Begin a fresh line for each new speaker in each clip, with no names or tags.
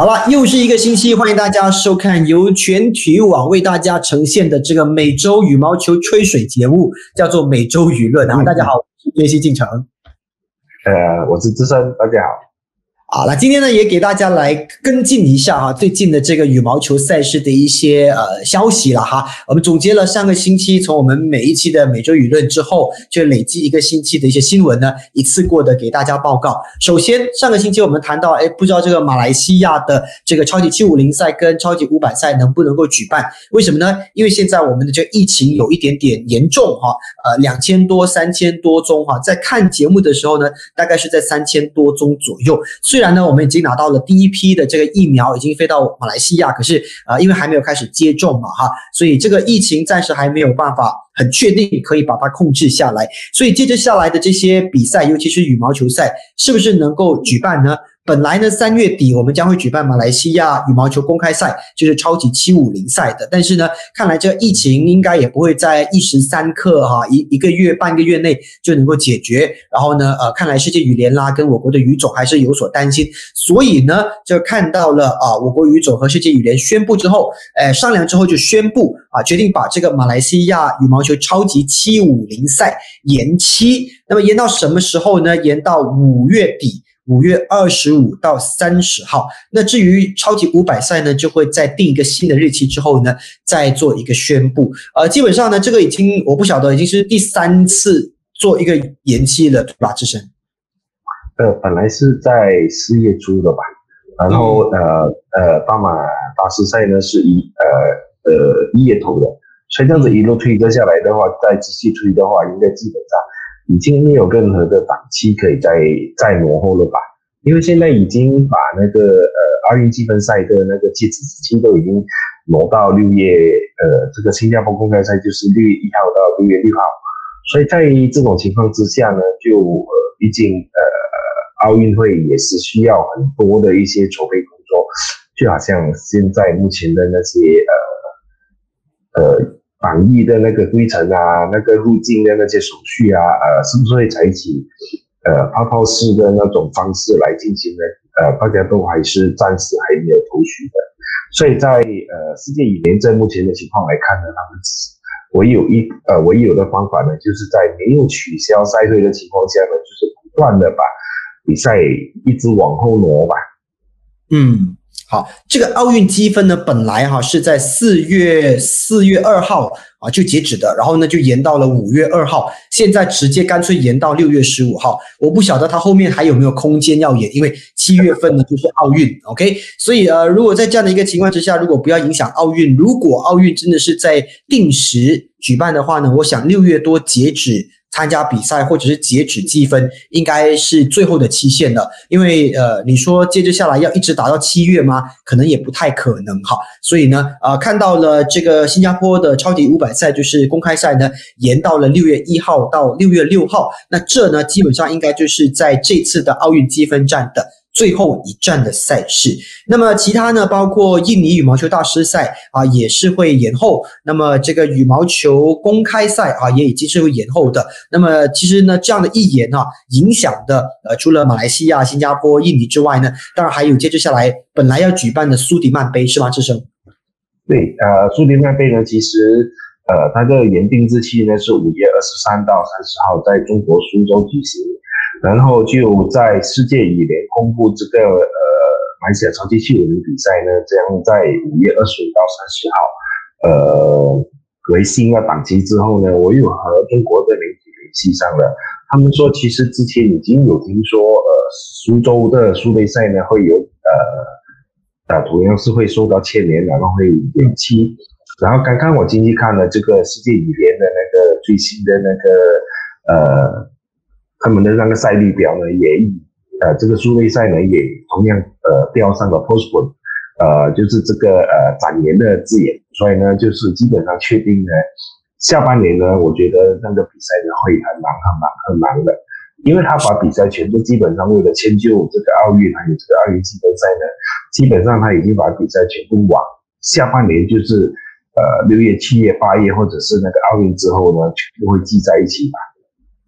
好了，又是一个星期，欢迎大家收看由全体育网为大家呈现的这个每周羽毛球吹水节目，叫做每周舆论啊。大家好，我是叶西进城。
呃，我是资深，大家好。
好，那今天呢也给大家来跟进一下哈，最近的这个羽毛球赛事的一些呃消息了哈。我们总结了上个星期从我们每一期的每周舆论之后，就累计一个星期的一些新闻呢，一次过的给大家报告。首先，上个星期我们谈到，哎，不知道这个马来西亚的这个超级七五零赛跟超级五百赛能不能够举办？为什么呢？因为现在我们的这个疫情有一点点严重哈，呃，两千多、三千多宗哈，在看节目的时候呢，大概是在三千多宗左右。所以虽然呢，我们已经拿到了第一批的这个疫苗，已经飞到马来西亚，可是啊，因为还没有开始接种嘛，哈，所以这个疫情暂时还没有办法很确定可以把它控制下来。所以接着下来的这些比赛，尤其是羽毛球赛，是不是能够举办呢？本来呢，三月底我们将会举办马来西亚羽毛球公开赛，就是超级七五零赛的。但是呢，看来这疫情应该也不会在一时三刻哈一一个月半个月内就能够解决。然后呢，呃，看来世界羽联啦跟我国的羽总还是有所担心。所以呢，就看到了啊，我国羽总和世界羽联宣布之后，哎，商量之后就宣布啊，决定把这个马来西亚羽毛球超级七五零赛延期。那么延到什么时候呢？延到五月底。五月二十五到三十号，那至于超级五百赛呢，就会在定一个新的日期之后呢，再做一个宣布。呃，基本上呢，这个已经我不晓得已经是第三次做一个延期了，对吧？志深？
呃，本来是在四月初的吧，然后呃呃，大马大师赛呢是一呃呃一月头的，所以这样子一路推着下来的话，再继续推的话，应该基本上。已经没有任何的档期可以再再挪后了吧？因为现在已经把那个呃奥运积分赛的那个截止日期都已经挪到六月，呃，这个新加坡公开赛就是六月一号到六月六号，所以在这种情况之下呢，就呃，毕竟呃奥运会也是需要很多的一些筹备工作，就好像现在目前的那些呃呃。防疫的那个规程啊，那个入境的那些手续啊，呃，是不是会采取呃泡泡式的那种方式来进行呢？呃，大家都还是暂时还没有头绪的。所以在呃世界羽联在目前的情况来看呢，他们唯有一呃唯有的方法呢，就是在没有取消赛会的情况下呢，就是不断的把比赛一直往后挪吧。
嗯。好，这个奥运积分呢，本来哈是在四月四月二号啊就截止的，然后呢就延到了五月二号，现在直接干脆延到六月十五号。我不晓得它后面还有没有空间要延，因为七月份呢就是奥运，OK？所以呃，如果在这样的一个情况之下，如果不要影响奥运，如果奥运真的是在定时举办的话呢，我想六月多截止。参加比赛或者是截止积分，应该是最后的期限了。因为呃，你说接着下来要一直打到七月吗？可能也不太可能哈。所以呢，呃，看到了这个新加坡的超级五百赛，就是公开赛呢，延到了六月一号到六月六号。那这呢，基本上应该就是在这次的奥运积分战的。最后一站的赛事，那么其他呢？包括印尼羽毛球大师赛啊，也是会延后。那么这个羽毛球公开赛啊，也已经是会延后的。那么其实呢，这样的一延啊，影响的呃，除了马来西亚、新加坡、印尼之外呢，当然还有接着下来本来要举办的苏迪曼杯是吗？志生？
对，呃，苏迪曼杯呢，其实呃，它的原定日期呢是五月二十三到三十号，在中国苏州举行。然后就在世界羽联公布这个呃马来西亚超级七五零比赛呢，将在五月二十五到三十号，呃为新的档期之后呢，我又和中国的媒体联系上了，他们说其实之前已经有听说，呃苏州的苏杯赛呢会有呃呃同样是会受到牵连，然后会延期。然后刚刚我进去看了这个世界羽联的那个最新的那个呃。他们的那个赛历表呢，也呃，这个苏杯赛呢，也同样呃标上了 postpone，呃，就是这个呃展延的字眼，所以呢，就是基本上确定呢，下半年呢，我觉得那个比赛呢会很忙很忙很忙的，因为他把比赛全部基本上为了迁就这个奥运还有这个奥运积分赛呢，基本上他已经把比赛全部往下半年，就是呃六月、七月、八月或者是那个奥运之后呢，全部会聚在一起吧。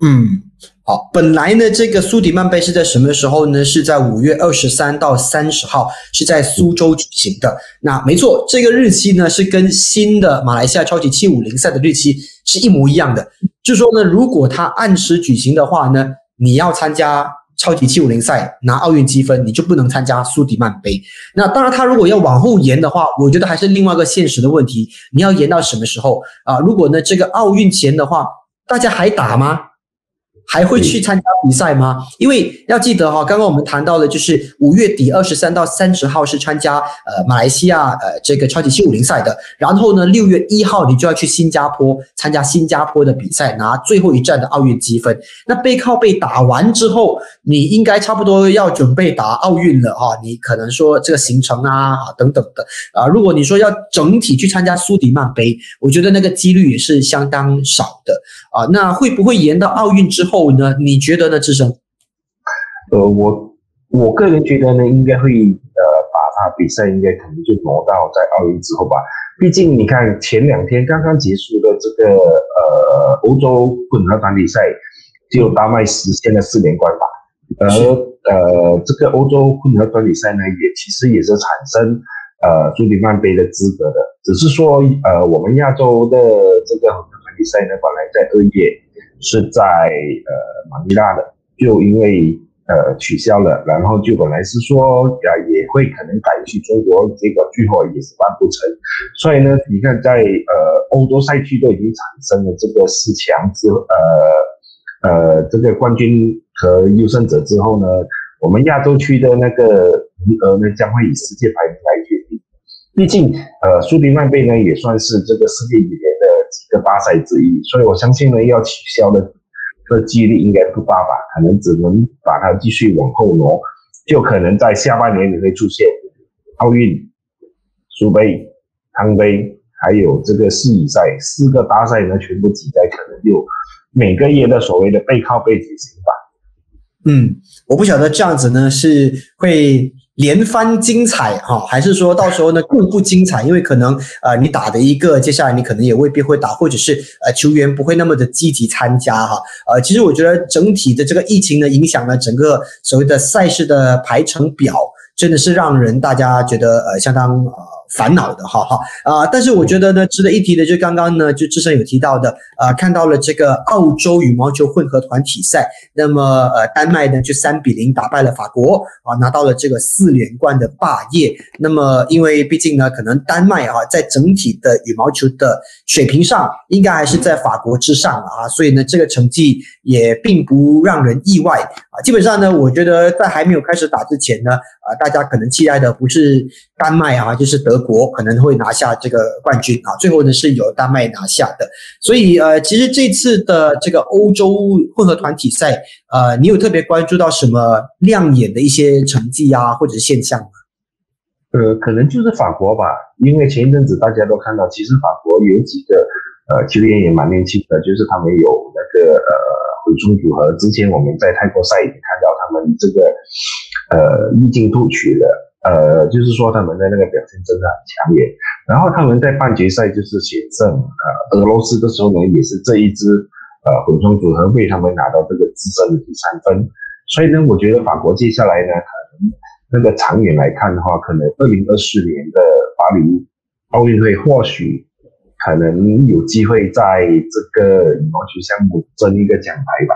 嗯。好，本来呢，这个苏迪曼杯是在什么时候呢？是在五月二十三到三十号，是在苏州举行的。那没错，这个日期呢是跟新的马来西亚超级七五零赛的日期是一模一样的。就说呢，如果他按时举行的话呢，你要参加超级七五零赛拿奥运积分，你就不能参加苏迪曼杯。那当然，他如果要往后延的话，我觉得还是另外一个现实的问题，你要延到什么时候啊？如果呢这个奥运前的话，大家还打吗？还会去参加比赛吗？因为要记得哈，刚刚我们谈到的，就是五月底二十三到三十号是参加呃马来西亚呃这个超级七五零赛的，然后呢六月一号你就要去新加坡参加新加坡的比赛，拿最后一站的奥运积分。那背靠背打完之后，你应该差不多要准备打奥运了哈。你可能说这个行程啊等等的啊，如果你说要整体去参加苏迪曼杯，我觉得那个几率也是相当少的啊。那会不会延到奥运之后？呢？你觉得呢？智生？
呃，我我个人觉得呢，应该会呃，把他比赛应该可能就挪到在奥运之后吧。毕竟你看前两天刚刚结束的这个呃欧洲混合团体赛，就丹麦实现了四连冠吧。而呃这个欧洲混合团体赛呢，也其实也是产生呃朱迪曼杯的资格的。只是说呃我们亚洲的这个混合团体赛呢，本来在二月。是在呃马尼拉的，就因为呃取消了，然后就本来是说啊也会可能改去中国，结果最后也是办不成。所以呢，你看在呃欧洲赛区都已经产生了这个四强之呃呃这个冠军和优胜者之后呢，我们亚洲区的那个名额呢将会以世界排名来决定。毕竟呃苏迪曼杯呢也算是这个世界羽联。个大赛之一，所以我相信呢，要取消的的几率应该不大吧？可能只能把它继续往后挪，就可能在下半年你会出现奥运、苏杯、汤杯，还有这个世羽赛四个大赛呢，全部挤在可能就每个月的所谓的背靠背举行吧。
嗯，我不晓得这样子呢是会。连番精彩哈，还是说到时候呢更不精彩？因为可能呃你打的一个，接下来你可能也未必会打，或者是呃球员不会那么的积极参加哈。呃，其实我觉得整体的这个疫情呢，影响了整个所谓的赛事的排程表，真的是让人大家觉得呃相当呃。烦恼的哈哈啊！但是我觉得呢，值得一提的就刚刚呢，就智胜有提到的啊，看到了这个澳洲羽毛球混合团体赛，那么呃，丹麦呢就三比零打败了法国啊，拿到了这个四连冠的霸业。那么因为毕竟呢，可能丹麦啊在整体的羽毛球的水平上，应该还是在法国之上啊，所以呢，这个成绩也并不让人意外啊。基本上呢，我觉得在还没有开始打之前呢，啊，大家可能期待的不是丹麦啊，就是德。国可能会拿下这个冠军啊，最后呢是由丹麦拿下的。所以呃，其实这次的这个欧洲混合团体赛，呃，你有特别关注到什么亮眼的一些成绩啊，或者现象吗？
呃，可能就是法国吧，因为前一阵子大家都看到，其实法国有几个呃球员也蛮年轻的，就是他们有那个呃混双组合，之前我们在泰国赛也看到他们这个呃逆境突取的。呃，就是说他们的那个表现真的很强烈，然后他们在半决赛就是险胜呃俄罗斯的时候呢，也是这一支呃混双组合为他们拿到这个自身的第三分，所以呢，我觉得法国接下来呢，可能那个长远来看的话，可能二零二四年的巴黎奥运会或许可能有机会在这个羽毛球项目争一个奖牌吧。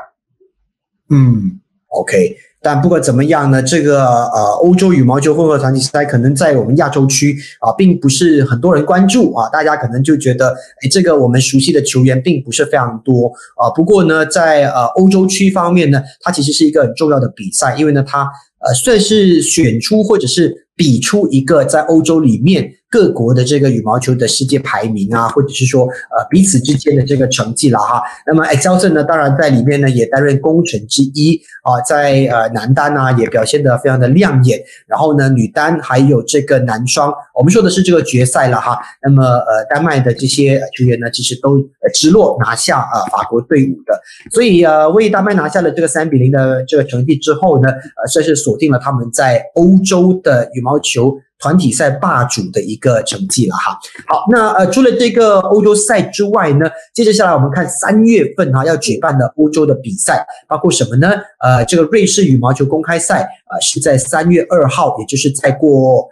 嗯。，OK。但不管怎么样呢，这个呃欧洲羽毛球混合团体赛可能在我们亚洲区啊，并不是很多人关注啊，大家可能就觉得，哎，这个我们熟悉的球员并不是非常多啊。不过呢，在呃欧洲区方面呢，它其实是一个很重要的比赛，因为呢，它呃算是选出或者是比出一个在欧洲里面。各国的这个羽毛球的世界排名啊，或者是说呃彼此之间的这个成绩了哈。那么 Excelson 呢，当然在里面呢也担任功臣之一啊，在呃男单呢也表现得非常的亮眼。然后呢，女单还有这个男双，我们说的是这个决赛了哈。那么呃，丹麦的这些球员呢，其实都直落拿下啊法国队伍的。所以呃，为丹麦拿下了这个三比零的这个成绩之后呢，呃，算是锁定了他们在欧洲的羽毛球。团体赛霸主的一个成绩了哈。好，那呃除了这个欧洲赛之外呢，接着下来我们看三月份哈要举办的欧洲的比赛，包括什么呢？呃，这个瑞士羽毛球公开赛啊是在三月二号，也就是再过。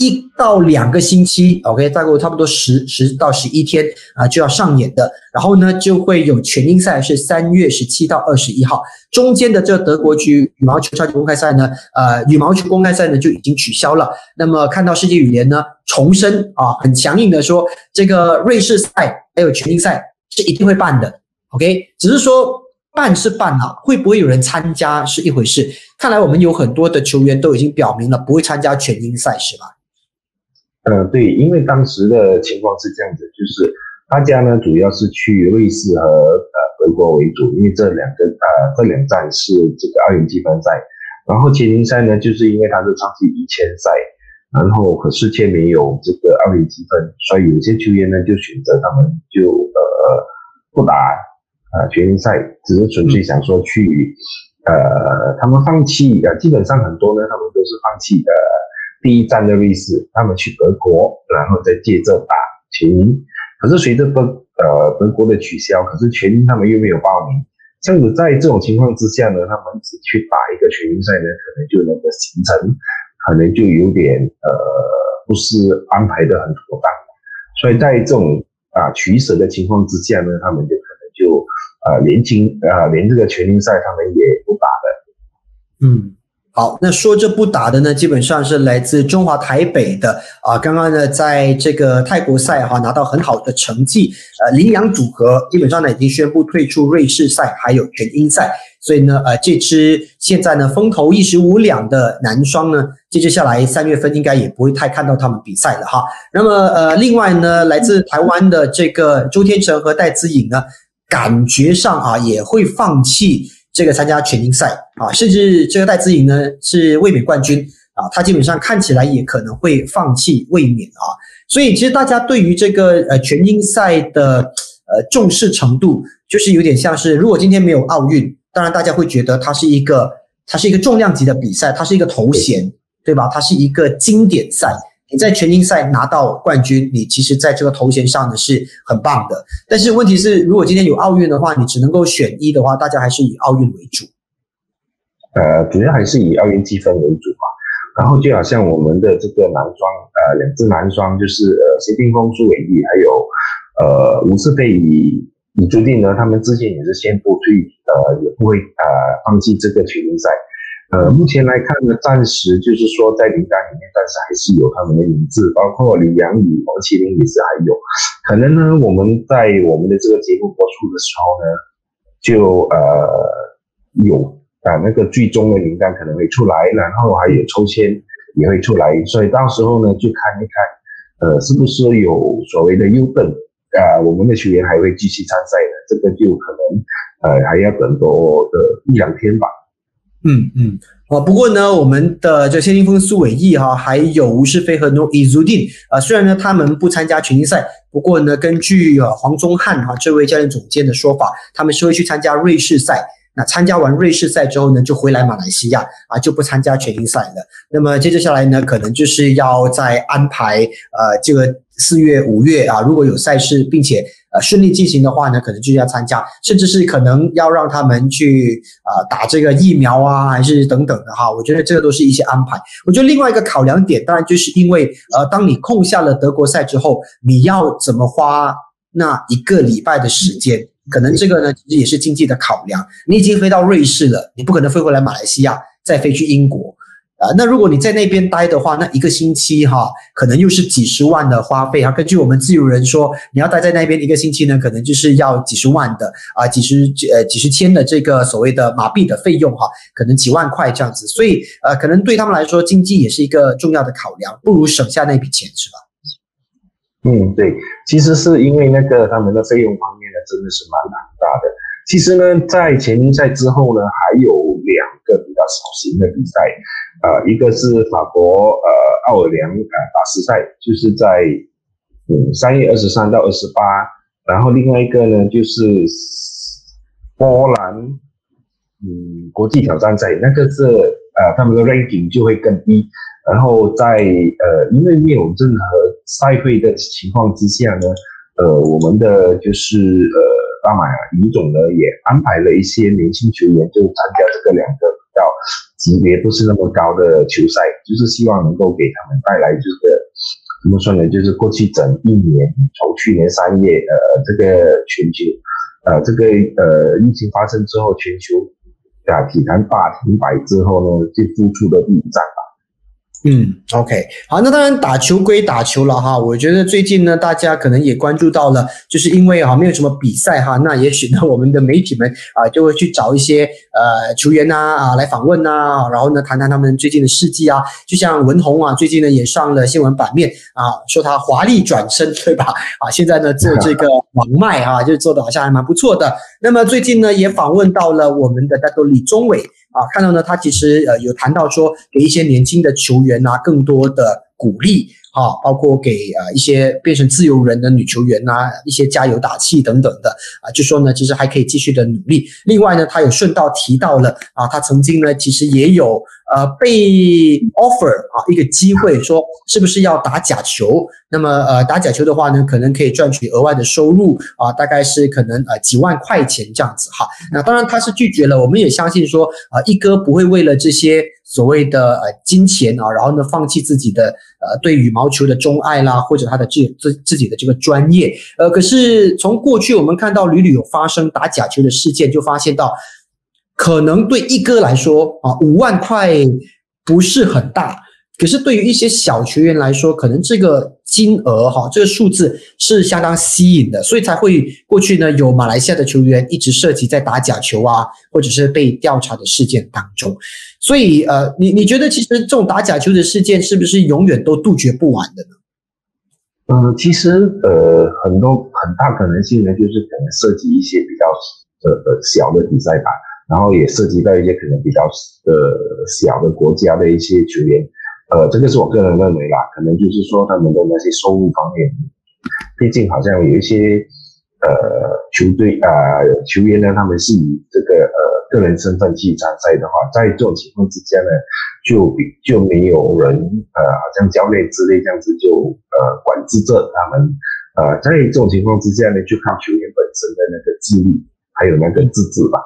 一到两个星期，OK，再过差不多十十到十一天啊，就要上演的。然后呢，就会有全英赛是三月十七到二十一号，中间的这德国区羽毛球超级公开赛呢，呃，羽毛球公开赛呢就已经取消了。那么看到世界羽联呢重申啊，很强硬的说，这个瑞士赛还有全英赛是一定会办的，OK，只是说办是办啊，会不会有人参加是一回事。看来我们有很多的球员都已经表明了不会参加全英赛，是吧？
呃，对，因为当时的情况是这样子，就是大家呢主要是去瑞士和呃德国为主，因为这两个呃这两站是这个奥运积分赛，然后全英赛呢，就是因为它是长期一千赛，然后可是却没有这个奥运积分，所以有些球员呢就选择他们就呃不打呃全英赛，只是纯粹想说去呃他们放弃呃基本上很多呢他们都是放弃的。第一站的瑞士，他们去德国，然后再接着打全英。可是随着德呃德国的取消，可是全英他们又没有报名。这样子在这种情况之下呢，他们只去打一个全英赛呢，可能就那个行程可能就有点呃不是安排的很妥当。所以在这种啊取舍的情况之下呢，他们就可能就呃连今啊连这个全英赛他们也不打了。
嗯。好，那说这不打的呢，基本上是来自中华台北的啊。刚刚呢，在这个泰国赛哈拿到很好的成绩，呃，羚羊组合基本上呢已经宣布退出瑞士赛，还有全英赛。所以呢，呃，这支现在呢风头一时无两的男双呢，接着下来三月份应该也不会太看到他们比赛了哈。那么呃，另外呢，来自台湾的这个周天成和戴资颖呢，感觉上啊也会放弃。这个参加全英赛啊，甚至这个戴资颖呢是卫冕冠军啊，他基本上看起来也可能会放弃卫冕啊。所以其实大家对于这个呃全英赛的呃重视程度，就是有点像是如果今天没有奥运，当然大家会觉得它是一个它是一个重量级的比赛，它是一个头衔，对吧？它是一个经典赛。你在全英赛拿到冠军，你其实在这个头衔上呢是很棒的。但是问题是，如果今天有奥运的话，你只能够选一的话，大家还是以奥运为主。
呃，主要还是以奥运积分为主嘛。然后就好像我们的这个男双，呃，两支男双就是呃，谢霆锋、苏伟毅，还有呃，吴世佩与李朱棣呢，他们之前也是宣布退，呃，也不会呃放弃这个全英赛。呃，目前来看呢，暂时就是说在名单里面，但是还是有他们的名字，包括李阳宇、王麒麟也是还有。可能呢，我们在我们的这个节目播出的时候呢，就呃有啊那个最终的名单可能会出来，然后还有抽签也会出来，所以到时候呢就看一看，呃，是不是有所谓的优等啊，我们的球员还会继续参赛的，这个就可能呃还要等多的一两天吧。
嗯嗯，啊，不过呢，我们的这谢霆锋、苏伟毅哈，还有吴世飞和诺伊祖丁啊，虽然呢他们不参加全英赛，不过呢，根据啊黄宗汉哈这位教练总监的说法，他们是会去参加瑞士赛。那参加完瑞士赛之后呢，就回来马来西亚啊，就不参加全英赛了。那么接着下来呢，可能就是要再安排呃这个四月、五月啊，如果有赛事并且呃顺利进行的话呢，可能就要参加，甚至是可能要让他们去啊打这个疫苗啊，还是等等的哈。我觉得这个都是一些安排。我觉得另外一个考量点，当然就是因为呃，当你空下了德国赛之后，你要怎么花那一个礼拜的时间？可能这个呢，其实也是经济的考量。你已经飞到瑞士了，你不可能飞回来马来西亚，再飞去英国啊。那如果你在那边待的话，那一个星期哈，可能又是几十万的花费啊。根据我们自由人说，你要待在那边一个星期呢，可能就是要几十万的啊，几十呃几十千的这个所谓的马币的费用哈，可能几万块这样子。所以呃，可能对他们来说，经济也是一个重要的考量，不如省下那笔钱，是吧？
嗯，对，其实是因为那个他们的费用方面，真的是蛮蛮大的。其实呢，在前英赛之后呢，还有两个比较小型的比赛，呃，一个是法国呃奥尔良呃大师赛，就是在嗯三月二十三到二十八，然后另外一个呢就是波兰嗯国际挑战赛，那个是呃他们的 ranking 就会更低。然后在呃，因为没有任何赛会的情况之下呢，呃，我们的就是呃，大马乙总呢也安排了一些年轻球员就参加这个两个比较级别不是那么高的球赛，就是希望能够给他们带来这个怎么说呢？就是过去整一年，从去年三月呃，这个全球呃这个呃疫情发生之后，全球啊体坛大停摆之后呢，就付出的比战。
嗯，OK，好，那当然打球归打球了哈。我觉得最近呢，大家可能也关注到了，就是因为哈没有什么比赛哈，那也许呢我们的媒体们啊就会去找一些呃球员呐啊来访问呐，然后呢谈谈他们最近的事迹啊。就像文宏啊，最近呢也上了新闻版面啊，说他华丽转身，对吧？啊，现在呢做这个网卖啊，就做的好像还蛮不错的。那么最近呢也访问到了我们的叫做李宗伟。啊，看到呢，他其实呃有谈到说，给一些年轻的球员呐更多的鼓励，啊，包括给啊一些变成自由人的女球员呐一些加油打气等等的，啊，就说呢，其实还可以继续的努力。另外呢，他有顺道提到了啊，他曾经呢其实也有。呃，被 offer 啊一个机会，说是不是要打假球？那么呃，打假球的话呢，可能可以赚取额外的收入啊，大概是可能呃几万块钱这样子哈。那当然他是拒绝了，我们也相信说啊，一哥不会为了这些所谓的呃金钱啊，然后呢放弃自己的呃对羽毛球的钟爱啦，或者他的自自自己的这个专业。呃，可是从过去我们看到屡屡有发生打假球的事件，就发现到。可能对一哥来说啊，五万块不是很大，可是对于一些小球员来说，可能这个金额哈，这个数字是相当吸引的，所以才会过去呢有马来西亚的球员一直涉及在打假球啊，或者是被调查的事件当中。所以呃，你你觉得其实这种打假球的事件是不是永远都杜绝不完的呢？
嗯，其实呃，很多很大可能性呢，就是可能涉及一些比较呃呃小的比赛吧。然后也涉及到一些可能比较呃小的国家的一些球员，呃，这个是我个人认为啦，可能就是说他们的那些收入方面，毕竟好像有一些呃球队啊球员呢，他们是以这个呃个人身份去参赛的话，在这种情况之下呢，就比就没有人呃好像教练之类这样子就呃管制着他们，呃，在这种情况之下呢，就靠球员本身的那个纪律还有那个自制吧。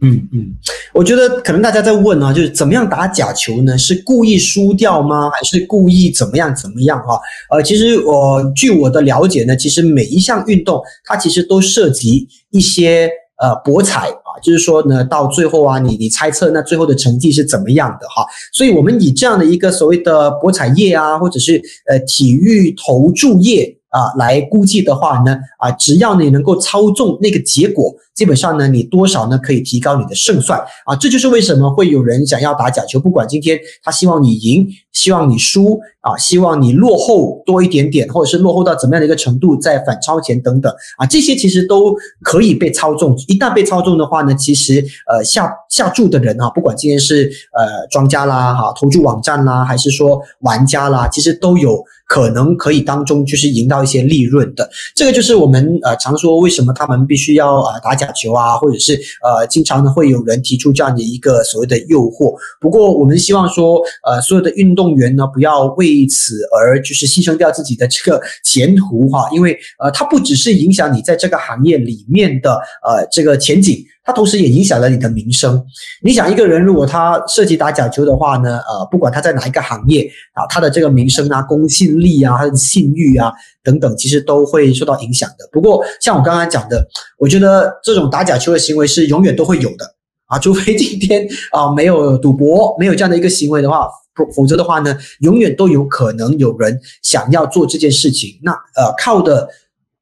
嗯嗯，我觉得可能大家在问啊，就是怎么样打假球呢？是故意输掉吗？还是故意怎么样怎么样哈？呃，其实我据我的了解呢，其实每一项运动它其实都涉及一些呃博彩啊，就是说呢，到最后啊，你你猜测那最后的成绩是怎么样的哈？所以我们以这样的一个所谓的博彩业啊，或者是呃体育投注业啊来估计的话呢，啊，只要你能够操纵那个结果。基本上呢，你多少呢可以提高你的胜算啊？这就是为什么会有人想要打假球，不管今天他希望你赢，希望你输啊，希望你落后多一点点，或者是落后到怎么样的一个程度再反超前等等啊，这些其实都可以被操纵。一旦被操纵的话呢，其实呃下下注的人啊，不管今天是呃庄家啦哈，投注网站啦，还是说玩家啦，其实都有。可能可以当中就是赢到一些利润的，这个就是我们呃常说为什么他们必须要呃打假球啊，或者是呃经常呢会有人提出这样的一个所谓的诱惑。不过我们希望说呃所有的运动员呢不要为此而就是牺牲掉自己的这个前途哈，因为呃它不只是影响你在这个行业里面的呃这个前景。它同时也影响了你的名声。你想，一个人如果他涉及打假球的话呢，呃，不管他在哪一个行业啊，他的这个名声啊、公信力啊、他的信誉啊等等，其实都会受到影响的。不过，像我刚刚讲的，我觉得这种打假球的行为是永远都会有的啊，除非今天啊没有赌博，没有这样的一个行为的话，否否则的话呢，永远都有可能有人想要做这件事情。那呃，靠的。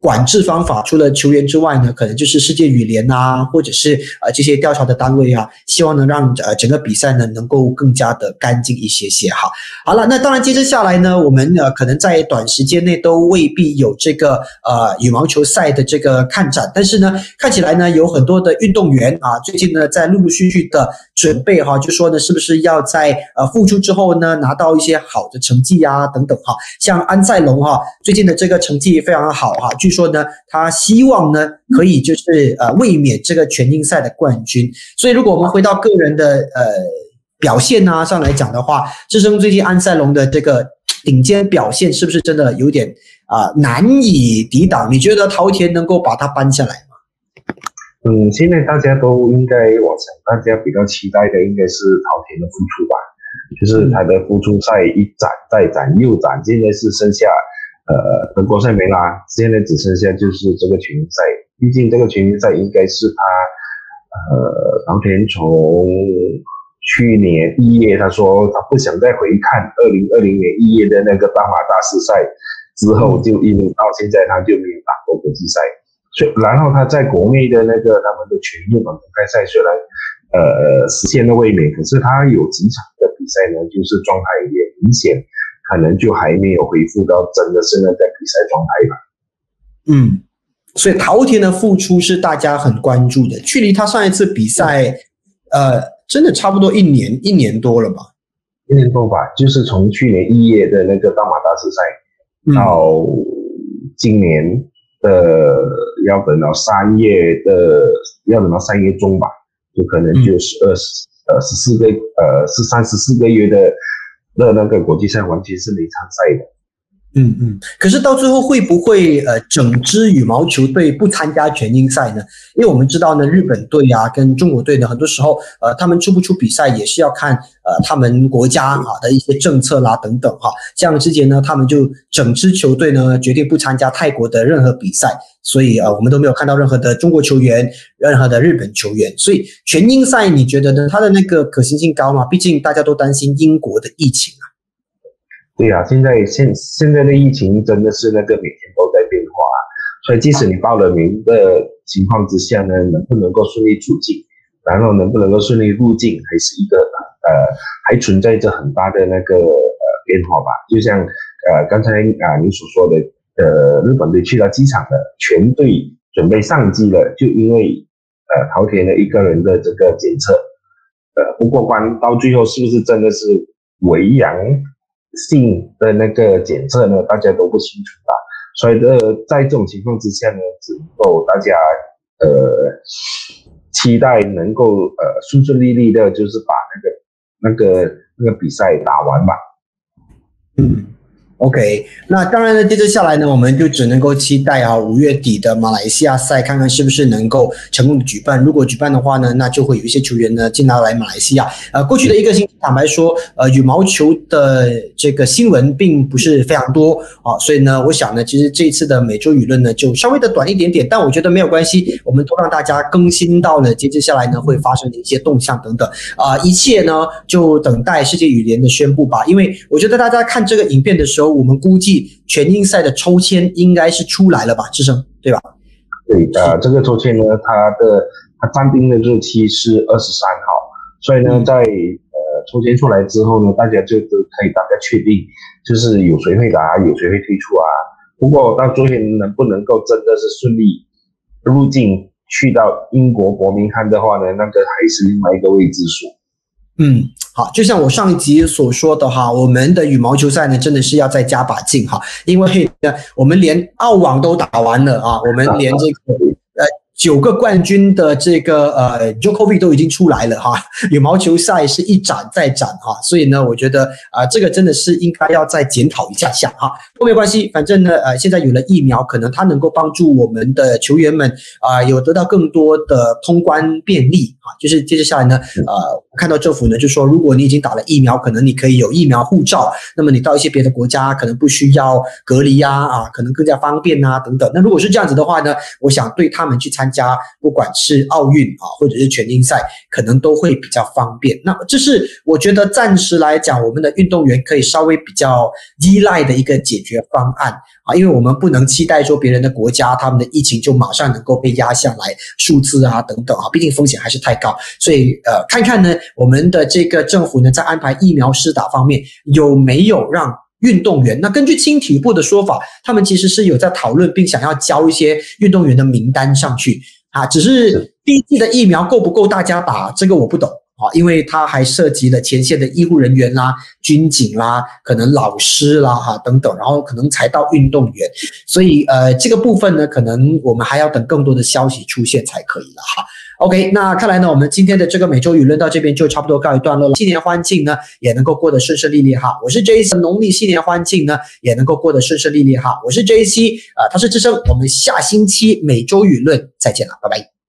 管制方法除了球员之外呢，可能就是世界羽联啊，或者是呃这些调查的单位啊，希望能让呃整个比赛呢能够更加的干净一些些哈。好了，那当然接着下来呢，我们呃可能在短时间内都未必有这个呃羽毛球赛的这个看展，但是呢，看起来呢有很多的运动员啊，最近呢在陆陆续续的准备哈，就说呢是不是要在呃复出之后呢拿到一些好的成绩啊等等哈，像安塞龙哈最近的这个成绩非常好哈，据。说呢，他希望呢可以就是呃卫冕这个全英赛的冠军。所以如果我们回到个人的呃表现啊上来讲的话，智胜最近安塞龙的这个顶尖表现是不是真的有点啊难以抵挡？你觉得陶田能够把它搬下来吗？
嗯，现在大家都应该，我想大家比较期待的应该是陶田的复出吧，就是他的复出赛一展再展又展，现在是剩下呃德国赛没啦，现在只剩下就是这个全赛，毕竟这个全运赛应该是他呃陶田从去年一月他说他不想再回看二零二零年一月的那个大马大师赛之后，就一直到现在他就没有打过国际赛。所以，然后他在国内的那个他们的全日本公开赛虽然呃实现了卫冕，可是他有几场的比赛呢，就是状态也明显可能就还没有恢复到真的是那个比赛状态吧。
嗯，所以陶田的复出是大家很关注的，距离他上一次比赛呃真的差不多一年一年多了吧？
一年多吧，就是从去年一月的那个大马大师赛到今年。的要等到三月的，要等到三月中吧，就可能就是二十呃十四个呃是三十四个月的那那个国际赛完全是没参赛的。
嗯嗯，可是到最后会不会呃整支羽毛球队不参加全英赛呢？因为我们知道呢，日本队啊跟中国队呢，很多时候呃他们出不出比赛也是要看呃他们国家啊的一些政策啦等等哈。像之前呢，他们就整支球队呢决定不参加泰国的任何比赛，所以呃我们都没有看到任何的中国球员、任何的日本球员。所以全英赛你觉得呢？它的那个可行性高吗？毕竟大家都担心英国的疫情啊。
对啊，现在现现在的疫情真的是那个每天都在变化，所以即使你报了名的情况之下呢，能不能够顺利出境，然后能不能够顺利入境，还是一个呃还存在着很大的那个呃变化吧。就像呃刚才啊你所说的，呃日本队去到机场的全队准备上机了，就因为呃陶田的一个人的这个检测呃不过关，到最后是不是真的是为阳？性的那个检测呢，大家都不清楚啦？所以呢，在这种情况之下呢，只能够大家呃期待能够呃顺顺利利的，就是把那个那个那个比赛打完吧。
嗯。OK，那当然呢，接着下来呢，我们就只能够期待啊，五月底的马来西亚赛，看看是不是能够成功的举办。如果举办的话呢，那就会有一些球员呢进到来马来西亚。呃，过去的一个星期，坦白说，呃，羽毛球的这个新闻并不是非常多啊，所以呢，我想呢，其实这一次的每周舆论呢，就稍微的短一点点，但我觉得没有关系，我们都让大家更新到了接着下来呢会发生的一些动向等等啊，一切呢就等待世界羽联的宣布吧。因为我觉得大家看这个影片的时候。我们估计全英赛的抽签应该是出来了吧，志胜对吧？
对，呃，这个抽签呢，它的它暂定的日期是二十三号，所以呢，在呃抽签出来之后呢，大家就都可以大概确定，就是有谁会打，有谁会退出啊。不过到昨天能不能够真的是顺利入境去到英国伯明翰的话呢，那个还是另外一个未知数。
嗯。好，就像我上一集所说的哈，我们的羽毛球赛呢，真的是要再加把劲哈，因为呢，我们连澳网都打完了啊，我们连这个呃。九个冠军的这个呃 j o k o v i 都已经出来了哈，羽毛球赛是一展再展哈，所以呢，我觉得啊，这个真的是应该要再检讨一下下哈。都没关系，反正呢，呃，现在有了疫苗，可能它能够帮助我们的球员们啊，有得到更多的通关便利啊。就是接着下来呢，呃，看到政府呢就说，如果你已经打了疫苗，可能你可以有疫苗护照，那么你到一些别的国家可能不需要隔离呀啊，可能更加方便啊等等。那如果是这样子的话呢，我想对他们去参。加不管是奥运啊，或者是全英赛，可能都会比较方便。那这是我觉得暂时来讲，我们的运动员可以稍微比较依赖的一个解决方案啊，因为我们不能期待说别人的国家他们的疫情就马上能够被压下来，数字啊等等啊，毕竟风险还是太高。所以呃，看看呢，我们的这个政府呢，在安排疫苗施打方面有没有让。运动员，那根据青体部的说法，他们其实是有在讨论，并想要交一些运动员的名单上去啊。只是第一季的疫苗够不够大家打，这个我不懂啊，因为它还涉及了前线的医护人员啦、军警啦、可能老师啦哈等等，然后可能才到运动员，所以呃这个部分呢，可能我们还要等更多的消息出现才可以了哈。OK，那看来呢，我们今天的这个每周舆论到这边就差不多告一段落了。新年欢庆呢，也能够过得顺顺利利哈。我是 J C，农历新年欢庆呢，也能够过得顺顺利利哈。我是 J C，啊，他是智生，我们下星期每周舆论再见了，拜拜。